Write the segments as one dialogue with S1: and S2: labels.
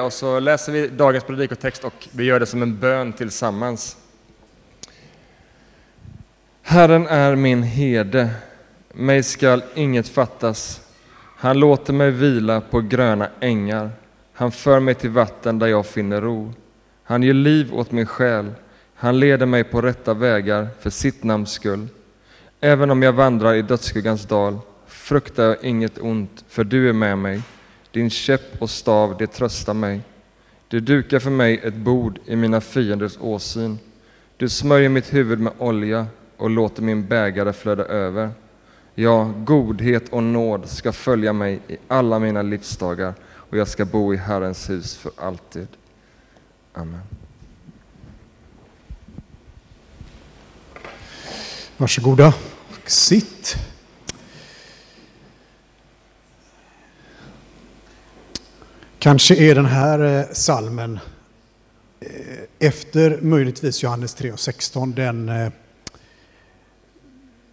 S1: och så läser vi dagens predikotext och vi gör det som en bön tillsammans. Herren är min herde, mig skall inget fattas. Han låter mig vila på gröna ängar. Han för mig till vatten där jag finner ro. Han ger liv åt min själ. Han leder mig på rätta vägar för sitt namns skull. Även om jag vandrar i dödsskuggans dal fruktar jag inget ont, för du är med mig. Din käpp och stav, det tröstar mig. Du dukar för mig ett bord i mina fienders åsyn. Du smörjer mitt huvud med olja och låter min bägare flöda över. Ja, godhet och nåd ska följa mig i alla mina livsdagar och jag ska bo i Herrens hus för alltid. Amen.
S2: Varsågoda och sitt. Kanske är den här eh, salmen eh, efter möjligtvis Johannes 3 och 16 den eh,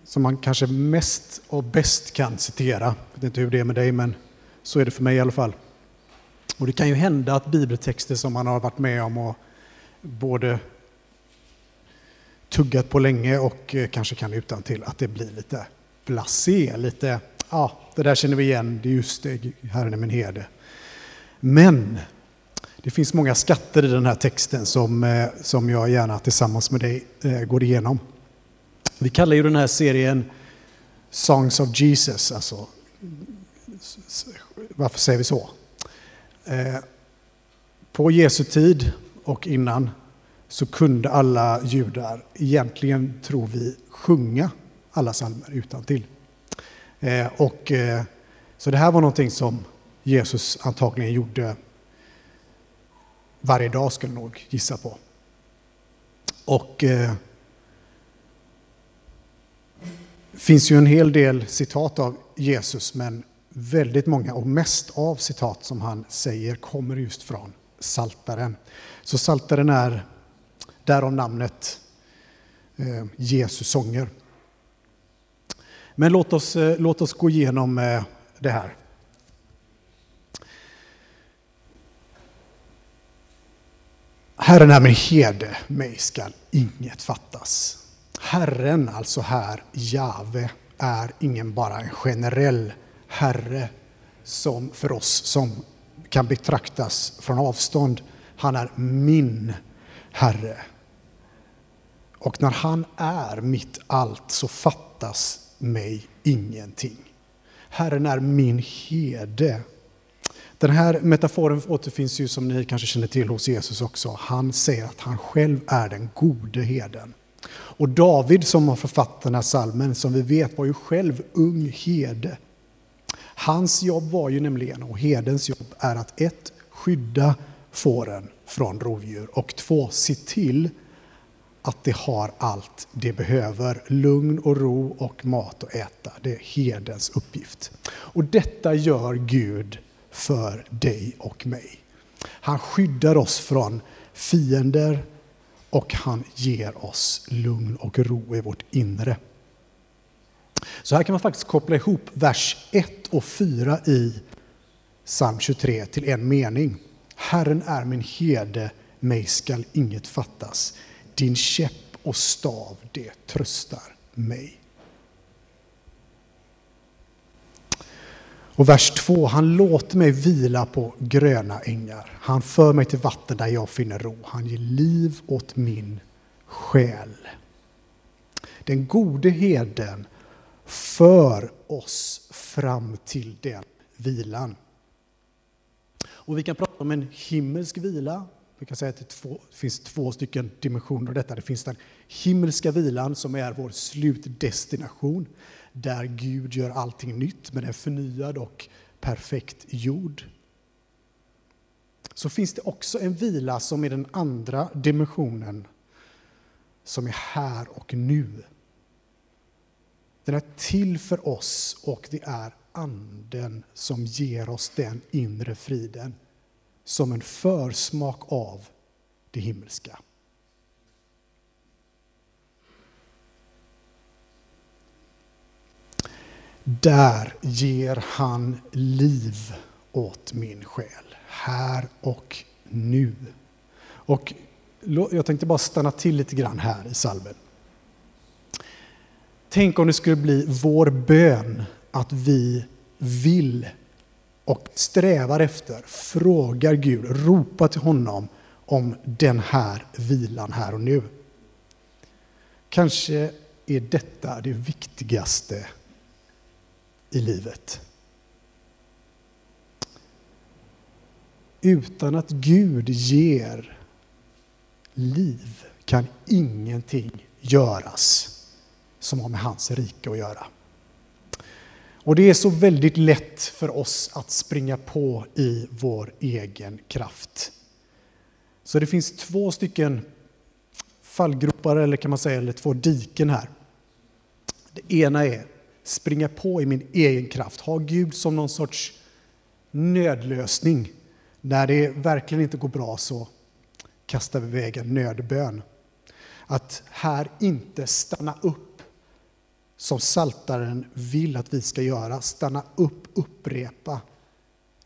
S2: som man kanske mest och bäst kan citera. Jag vet inte hur det är med dig, men så är det för mig i alla fall. Och det kan ju hända att bibeltexter som man har varit med om och både tuggat på länge och kanske kan utan till att det blir lite blasé, lite, ja, det där känner vi igen, det är just det, Herren är min herde. Men det finns många skatter i den här texten som, eh, som jag gärna tillsammans med dig eh, går igenom. Vi kallar ju den här serien Songs of Jesus, alltså varför säger vi så? Eh, på Jesu tid och innan så kunde alla judar egentligen, tror vi, sjunga alla psalmer utan till. Och, så det här var någonting som Jesus antagligen gjorde varje dag, skulle jag nog gissa på. Och eh, finns ju en hel del citat av Jesus, men väldigt många och mest av citat som han säger kommer just från Saltaren. Så Saltaren är därav namnet eh, Jesus sånger. Men låt oss, eh, låt oss gå igenom eh, det här. Herren är min herde, mig skall inget fattas. Herren, alltså här, Jave, är ingen bara en generell herre som för oss som kan betraktas från avstånd. Han är min herre. Och när han är mitt allt så fattas mig ingenting. Herren är min herde. Den här metaforen återfinns ju som ni kanske känner till hos Jesus också. Han säger att han själv är den gode herden. Och David som har författat den här salmen, som vi vet var ju själv ung herde. Hans jobb var ju nämligen, och herdens jobb är att ett, skydda fåren från rovdjur och två, se till att det har allt det behöver. Lugn och ro och mat att äta. Det är herdens uppgift. Och detta gör Gud för dig och mig. Han skyddar oss från fiender, och han ger oss lugn och ro i vårt inre. Så här kan man faktiskt koppla ihop vers 1 och 4 i psalm 23 till en mening. Herren är min herde, mig skall inget fattas. Din käpp och stav, det tröstar mig. Och vers 2, han låter mig vila på gröna ängar. Han för mig till vatten där jag finner ro. Han ger liv åt min själ. Den gode heden för oss fram till den vilan. Och vi kan prata om en himmelsk vila. Vi kan säga att det, två, det finns två stycken dimensioner av detta. Det finns den himmelska vilan som är vår slutdestination där Gud gör allting nytt med en förnyad och perfekt jord. Så finns det också en vila som är den andra dimensionen som är här och nu. Den är till för oss och det är anden som ger oss den inre friden som en försmak av det himmelska. Där ger han liv åt min själ, här och nu. Och jag tänkte bara stanna till lite grann här i salmen. Tänk om det skulle bli vår bön att vi vill och strävar efter, frågar Gud, ropar till honom om den här vilan här och nu. Kanske är detta det viktigaste i livet. Utan att Gud ger liv kan ingenting göras som har med hans rike att göra. Och det är så väldigt lätt för oss att springa på i vår egen kraft. Så det finns två stycken fallgropar, eller kan man säga, eller två diken här. Det ena är springa på i min egen kraft, ha Gud som någon sorts nödlösning. När det verkligen inte går bra så kastar vi iväg en nödbön. Att här inte stanna upp som saltaren vill att vi ska göra. Stanna upp, upprepa,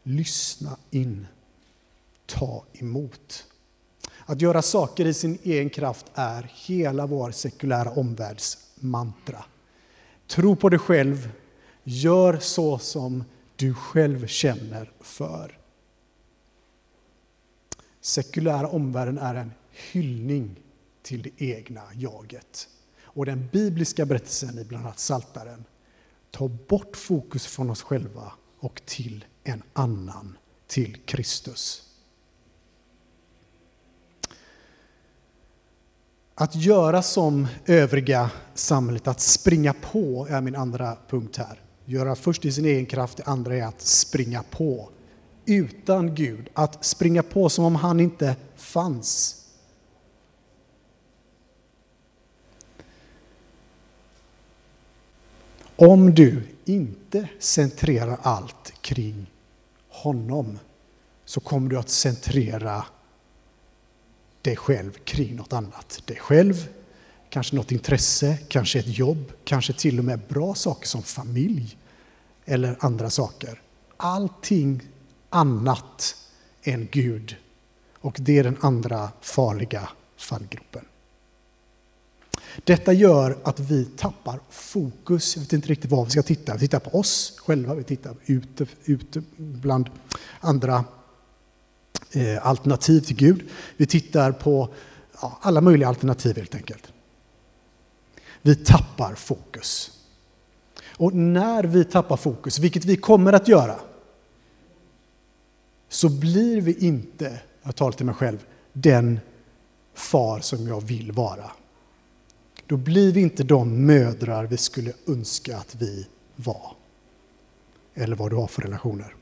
S2: lyssna in, ta emot. Att göra saker i sin egen kraft är hela vår sekulära omvärlds mantra. Tro på dig själv, gör så som du själv känner för. Sekulära omvärlden är en hyllning till det egna jaget. Och den bibliska berättelsen i bland annat Saltaren tar bort fokus från oss själva och till en annan, till Kristus. Att göra som övriga samhället, att springa på, är min andra punkt här. Göra först i sin egen kraft, det andra är att springa på. Utan Gud, att springa på som om han inte fanns. Om du inte centrerar allt kring honom så kommer du att centrera dig själv kring något annat. Dig själv, kanske något intresse, kanske ett jobb, kanske till och med bra saker som familj eller andra saker. Allting annat än Gud. Och det är den andra farliga fallgropen. Detta gör att vi tappar fokus. Vi vet inte riktigt vad vi ska titta. Vi tittar på oss själva, vi tittar ute, ute bland andra eh, alternativ till Gud. Vi tittar på ja, alla möjliga alternativ helt enkelt. Vi tappar fokus. Och när vi tappar fokus, vilket vi kommer att göra, så blir vi inte, jag talar till mig själv, den far som jag vill vara. Då blir vi inte de mödrar vi skulle önska att vi var. Eller vad du har för relationer.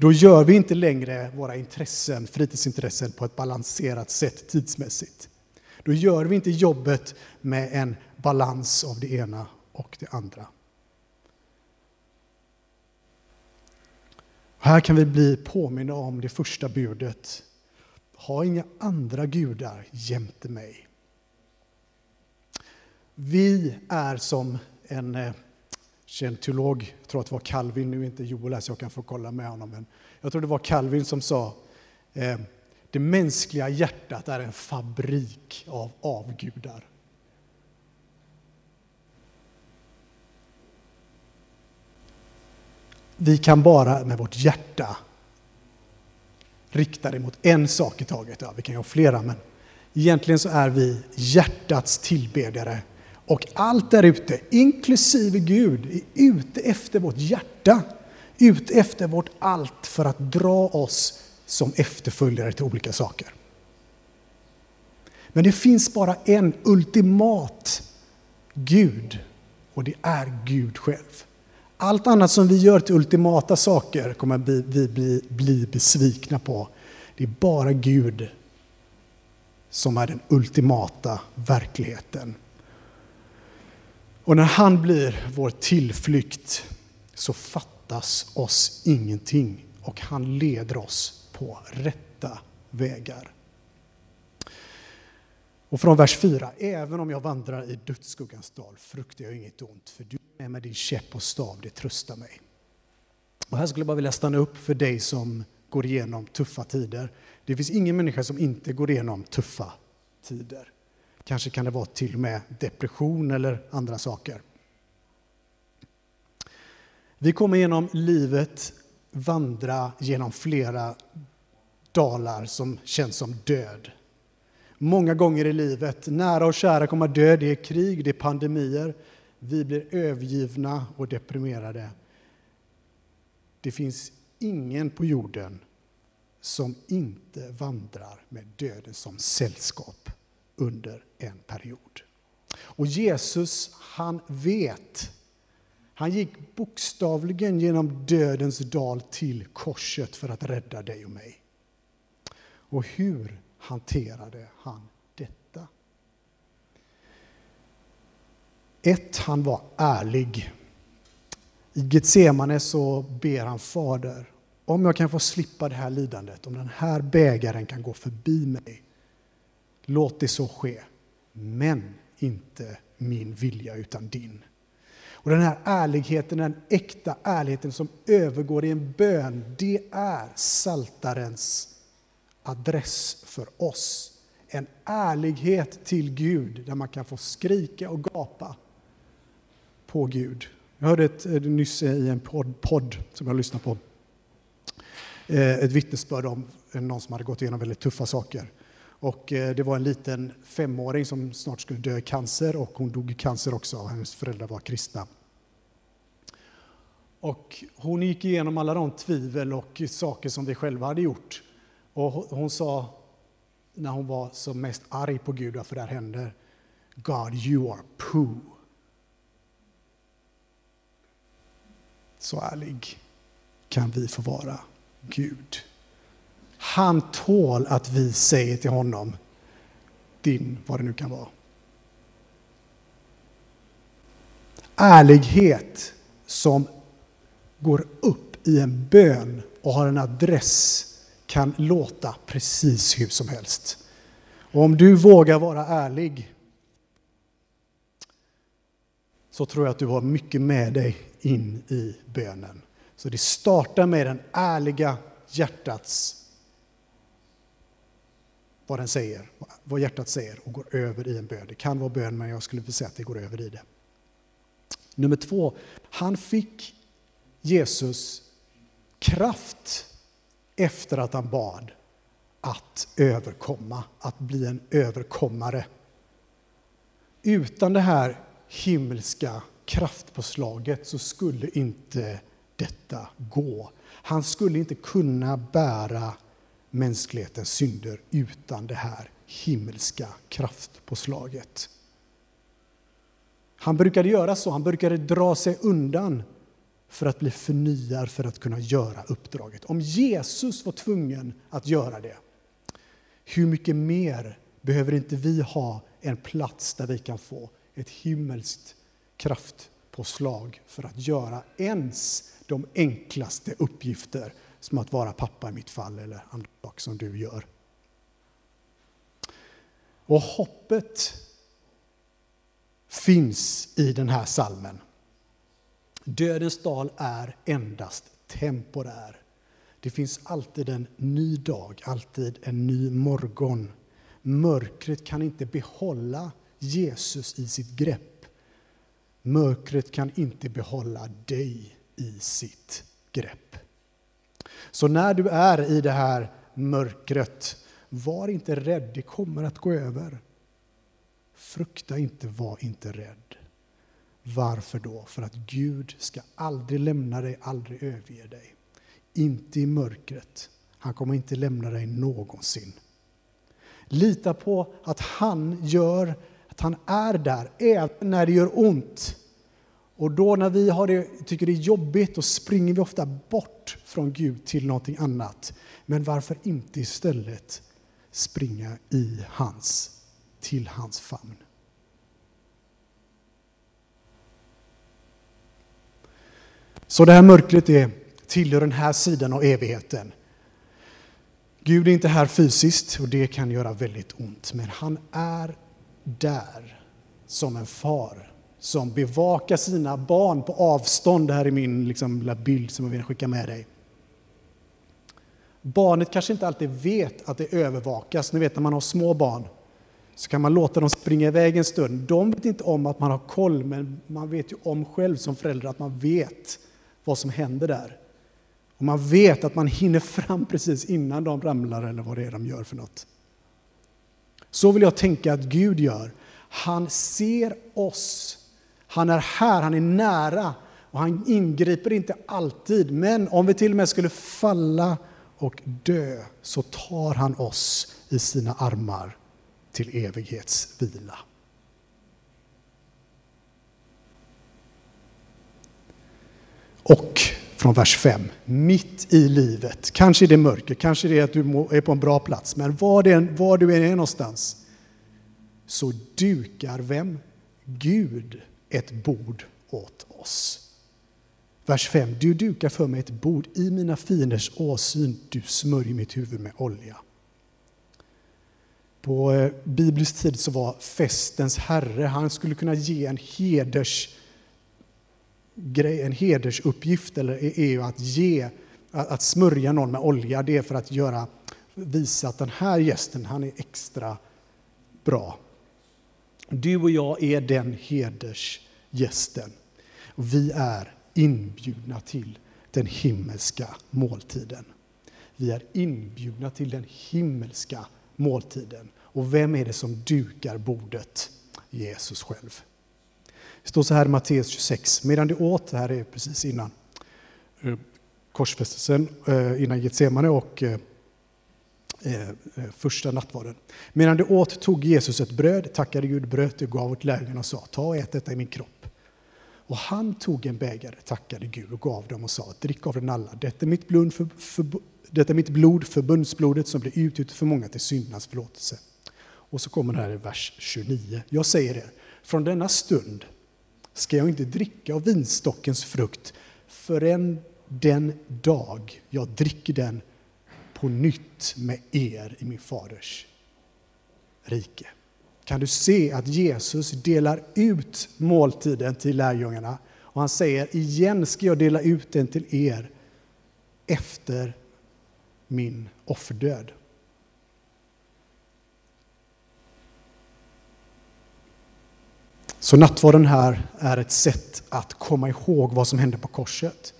S2: Då gör vi inte längre våra intressen, fritidsintressen på ett balanserat sätt tidsmässigt. Då gör vi inte jobbet med en balans av det ena och det andra. Här kan vi bli påminna om det första budet. Ha inga andra gudar jämte mig. Vi är som en eh, känd teolog, jag tror att det var Calvin, nu inte Joel här så jag kan få kolla med honom, men jag tror det var Calvin som sa eh, det mänskliga hjärtat är en fabrik av avgudar. Vi kan bara med vårt hjärta rikta det mot en sak i taget. Ja, vi kan ju ha flera, men egentligen så är vi hjärtats tillbedjare. Och allt där ute, inklusive Gud, är ute efter vårt hjärta. Ute efter vårt allt för att dra oss som efterföljare till olika saker. Men det finns bara en ultimat Gud och det är Gud själv. Allt annat som vi gör till ultimata saker kommer vi bli, bli, bli besvikna på. Det är bara Gud som är den ultimata verkligheten. Och när han blir vår tillflykt så fattas oss ingenting och han leder oss på rätta vägar. Och från vers 4. Även om jag vandrar i dödsskuggans dal fruktar jag inget ont, för du är med din käpp och stav, det tröstar mig. Och här skulle jag bara vilja stanna upp för dig som går igenom tuffa tider. Det finns ingen människa som inte går igenom tuffa tider. Kanske kan det vara till och med depression eller andra saker. Vi kommer genom livet vandra genom flera dalar som känns som död. Många gånger i livet, nära och kära kommer dö, det är krig, det är pandemier. Vi blir övergivna och deprimerade. Det finns ingen på jorden som inte vandrar med döden som sällskap under en period. Och Jesus, han vet. Han gick bokstavligen genom dödens dal till korset för att rädda dig och mig. Och hur hanterade han detta? Ett, han var ärlig. I Getsemane så ber han Fader, om jag kan få slippa det här lidandet, om den här bägaren kan gå förbi mig, låt det så ske. Men inte min vilja utan din. Och den här ärligheten, den äkta ärligheten som övergår i en bön, det är saltarens adress för oss. En ärlighet till Gud där man kan få skrika och gapa på Gud. Jag hörde ett, nyss i en podd, podd som jag lyssnade på eh, ett vittnesbörd om någon som hade gått igenom väldigt tuffa saker. Och eh, det var en liten femåring som snart skulle dö i cancer och hon dog i cancer också. Hennes föräldrar var kristna. Och hon gick igenom alla de tvivel och saker som vi själva hade gjort. Och hon sa, när hon var som mest arg på Gud, varför det här händer, God, you are poo. Så ärlig kan vi få vara Gud. Han tål att vi säger till honom, din, vad det nu kan vara. Ärlighet som går upp i en bön och har en adress kan låta precis hur som helst. Och om du vågar vara ärlig så tror jag att du har mycket med dig in i bönen. Så det startar med den ärliga hjärtats vad den säger, vad hjärtat säger och går över i en bön. Det kan vara bön, men jag skulle vilja säga att det går över i det. Nummer två, han fick Jesus kraft efter att han bad att överkomma, att bli en överkommare. Utan det här himmelska kraftpåslaget så skulle inte detta gå. Han skulle inte kunna bära mänsklighetens synder utan det här himmelska kraftpåslaget. Han brukade göra så, han brukade dra sig undan för att bli förnyad för att kunna göra uppdraget. Om Jesus var tvungen att göra det, hur mycket mer behöver inte vi ha en plats där vi kan få ett himmelskt kraftpåslag för att göra ens de enklaste uppgifter som att vara pappa i mitt fall eller andra saker som du gör. Och hoppet finns i den här salmen. Dödens dal är endast temporär. Det finns alltid en ny dag, alltid en ny morgon. Mörkret kan inte behålla Jesus i sitt grepp. Mörkret kan inte behålla dig i sitt grepp. Så när du är i det här mörkret, var inte rädd, det kommer att gå över. Frukta inte, var inte rädd. Varför då? För att Gud ska aldrig lämna dig, aldrig överge dig. Inte i mörkret. Han kommer inte lämna dig någonsin. Lita på att han gör, att han är där, även när det gör ont. Och då när vi har det, tycker det är jobbigt, då springer vi ofta bort från Gud till någonting annat. Men varför inte istället springa i hans, till hans famn? Så det här mörkret är, tillhör den här sidan av evigheten. Gud är inte här fysiskt och det kan göra väldigt ont, men han är där som en far som bevakar sina barn på avstånd. Det här är min liksom, lilla bild som jag vill skicka med dig. Barnet kanske inte alltid vet att det övervakas. Ni vet när man har små barn så kan man låta dem springa iväg en stund. De vet inte om att man har koll, men man vet ju om själv som förälder att man vet vad som händer där. Och man vet att man hinner fram precis innan de ramlar eller vad det är de gör för något. Så vill jag tänka att Gud gör. Han ser oss. Han är här, han är nära och han ingriper inte alltid. Men om vi till och med skulle falla och dö så tar han oss i sina armar till evighetsvila. Och från vers 5, mitt i livet, kanske det är mörker, kanske det är att du är på en bra plats, men var, det, var du än är någonstans, så dukar vem? Gud ett bord åt oss. Vers 5. Du dukar för mig ett bord i mina fienders åsyn. Du smörjer mitt huvud med olja. På eh, biblisk tid så var festens herre, han skulle kunna ge en heders en hedersuppgift eller är ju att ge, att smörja någon med olja. Det är för att göra, visa att den här gästen, han är extra bra. Du och jag är den hedersgästen. Vi är inbjudna till den himmelska måltiden. Vi är inbjudna till den himmelska måltiden. Och vem är det som dukar bordet? Jesus själv. Det står så här i Matteus 26. Medan de åt, det här är precis innan eh, korsfästelsen, eh, innan Getsemane och eh, Eh, eh, första nattvarden. Medan de åt tog Jesus ett bröd, tackade Gud, bröt det och gav åt lärjungarna och sa, ta och ät detta i min kropp. Och han tog en bägare, tackade Gud och gav dem och sa, drick av den alla. Detta är mitt blod, för, för, detta är mitt blod förbundsblodet som blir utgjutet för många till syndernas förlåtelse. Och så kommer det här i vers 29. Jag säger er, från denna stund ska jag inte dricka av vinstockens frukt förrän den dag jag dricker den på nytt med er i min faders rike. Kan du se att Jesus delar ut måltiden till lärjungarna och han säger igen ska jag dela ut den till er efter min offerdöd. Så nattvarden här är ett sätt att komma ihåg vad som hände på korset.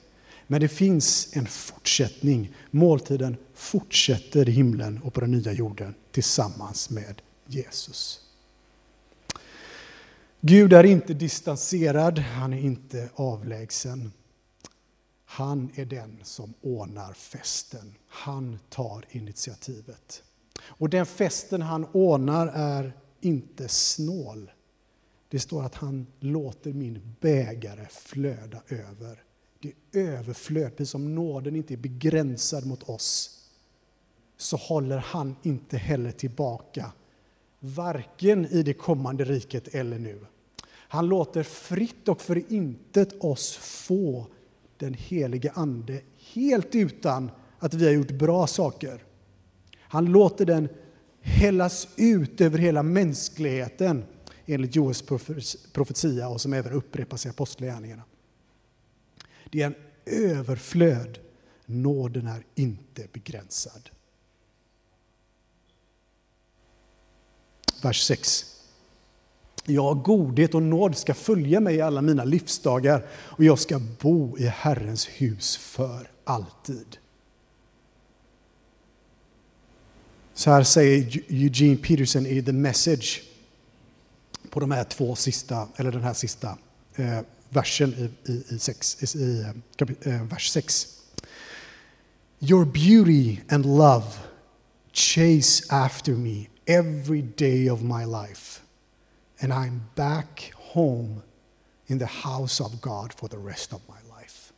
S2: Men det finns en fortsättning. Måltiden fortsätter i himlen och på den nya jorden tillsammans med Jesus. Gud är inte distanserad, han är inte avlägsen. Han är den som ordnar festen. Han tar initiativet. Och den festen han ordnar är inte snål. Det står att han låter min bägare flöda över. Det är överflöd, precis som nåden inte är begränsad mot oss så håller han inte heller tillbaka, varken i det kommande riket eller nu. Han låter fritt och för intet oss få den helige Ande helt utan att vi har gjort bra saker. Han låter den hällas ut över hela mänskligheten enligt Joels profetia och som även upprepas i Apostlagärningarna. Det är en överflöd. Nåden är inte begränsad. Vers 6. Ja, godhet och nåd ska följa mig i alla mina livsdagar och jag ska bo i Herrens hus för alltid. Så här säger Eugene Peterson i The Message på de här två sista, eller den här sista eh, versen i, i, i, sex, i eh, vers 6. Your beauty and love chase after me every day of my life and I'm back home in the house of God for the rest of my life.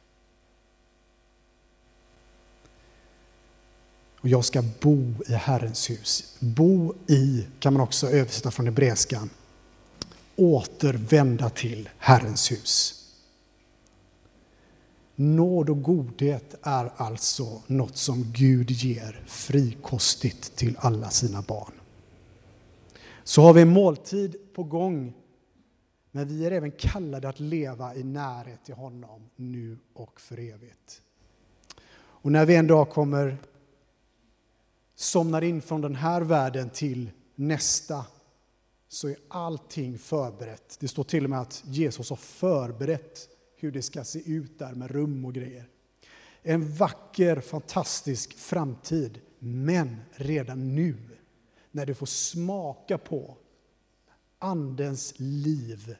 S2: Och jag ska bo i Herrens hus. Bo i kan man också översätta från hebreiskan återvända till Herrens hus. Nåd och godhet är alltså något som Gud ger frikostigt till alla sina barn. Så har vi en måltid på gång Men vi är även kallade att leva i närhet till honom nu och för evigt. Och när vi en dag kommer somnar in från den här världen till nästa så är allting förberett. Det står till och med att Jesus har förberett hur det ska se ut där med rum och grejer. En vacker, fantastisk framtid. Men redan nu, när du får smaka på Andens liv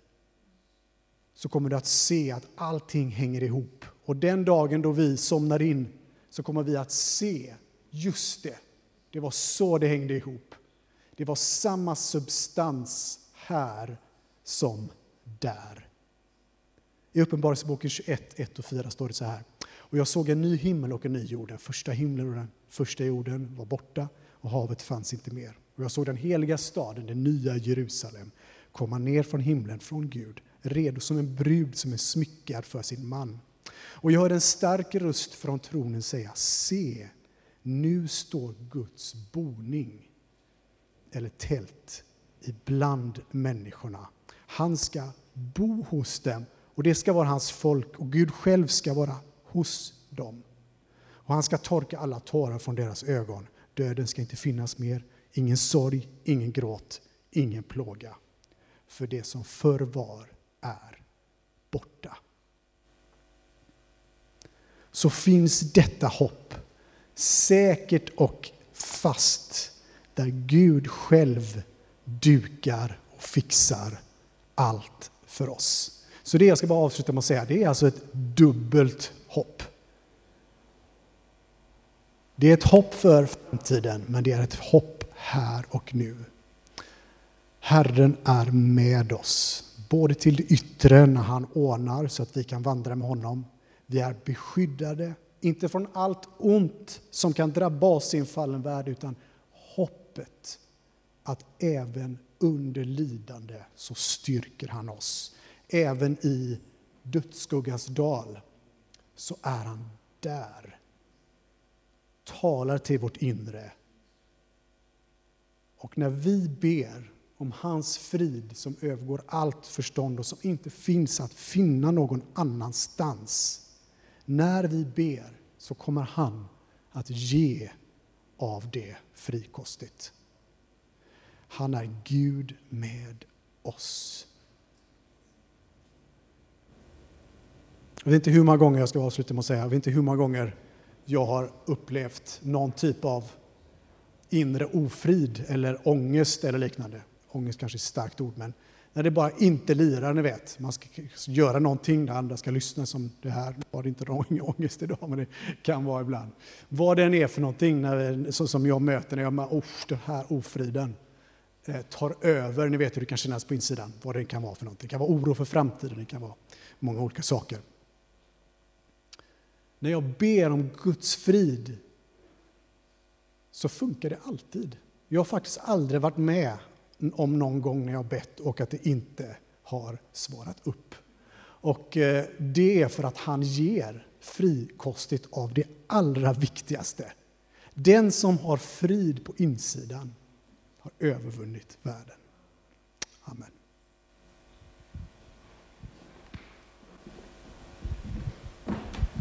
S2: så kommer du att se att allting hänger ihop. Och den dagen då vi somnar in så kommer vi att se, just det, det var så det hängde ihop. Det var samma substans här som där. I Uppenbarelseboken 21, 1 och 4 står det så här. Och jag såg en ny himmel och en ny jord. Den första himlen och den första jorden var borta och havet fanns inte mer. Och jag såg den heliga staden, det nya Jerusalem, komma ner från himlen, från Gud, redo som en brud som är smyckad för sin man. Och jag hörde en stark röst från tronen säga, se, nu står Guds boning, eller tält, ibland människorna. Han ska bo hos dem och det ska vara hans folk och Gud själv ska vara hos dem. Och han ska torka alla tårar från deras ögon. Döden ska inte finnas mer, ingen sorg, ingen gråt, ingen plåga. För det som förr var är borta. Så finns detta hopp säkert och fast där Gud själv dukar och fixar allt för oss. Så det jag ska bara avsluta med att säga, det är alltså ett dubbelt hopp. Det är ett hopp för framtiden, men det är ett hopp här och nu. Herren är med oss, både till det yttre när han ordnar så att vi kan vandra med honom. Vi är beskyddade, inte från allt ont som kan drabba oss i en fallen värld, utan hoppet att även under lidande så styrker han oss. Även i dödsskuggans dal så är han där. Talar till vårt inre. Och när vi ber om hans frid som övergår allt förstånd och som inte finns att finna någon annanstans. När vi ber så kommer han att ge av det frikostigt. Han är Gud med oss. Jag vet inte hur många gånger jag ska avsluta med att säga, jag vet inte hur många gånger jag har upplevt någon typ av inre ofrid eller ångest eller liknande. Ångest kanske är ett starkt ord, men när det bara inte lirar, ni vet. Man ska göra någonting där andra ska lyssna som det här. Nu var det inte ångest idag, men det kan vara ibland. Vad det än är för någonting när, som jag möter när jag möter oh, den här ofriden eh, tar över. Ni vet hur det kan kännas på insidan, vad det kan vara för någonting. Det kan vara oro för framtiden, det kan vara många olika saker. När jag ber om Guds frid så funkar det alltid. Jag har faktiskt aldrig varit med om någon gång när jag bett och att det inte har svarat upp. Och eh, det är för att han ger frikostigt av det allra viktigaste. Den som har frid på insidan har övervunnit världen. Amen.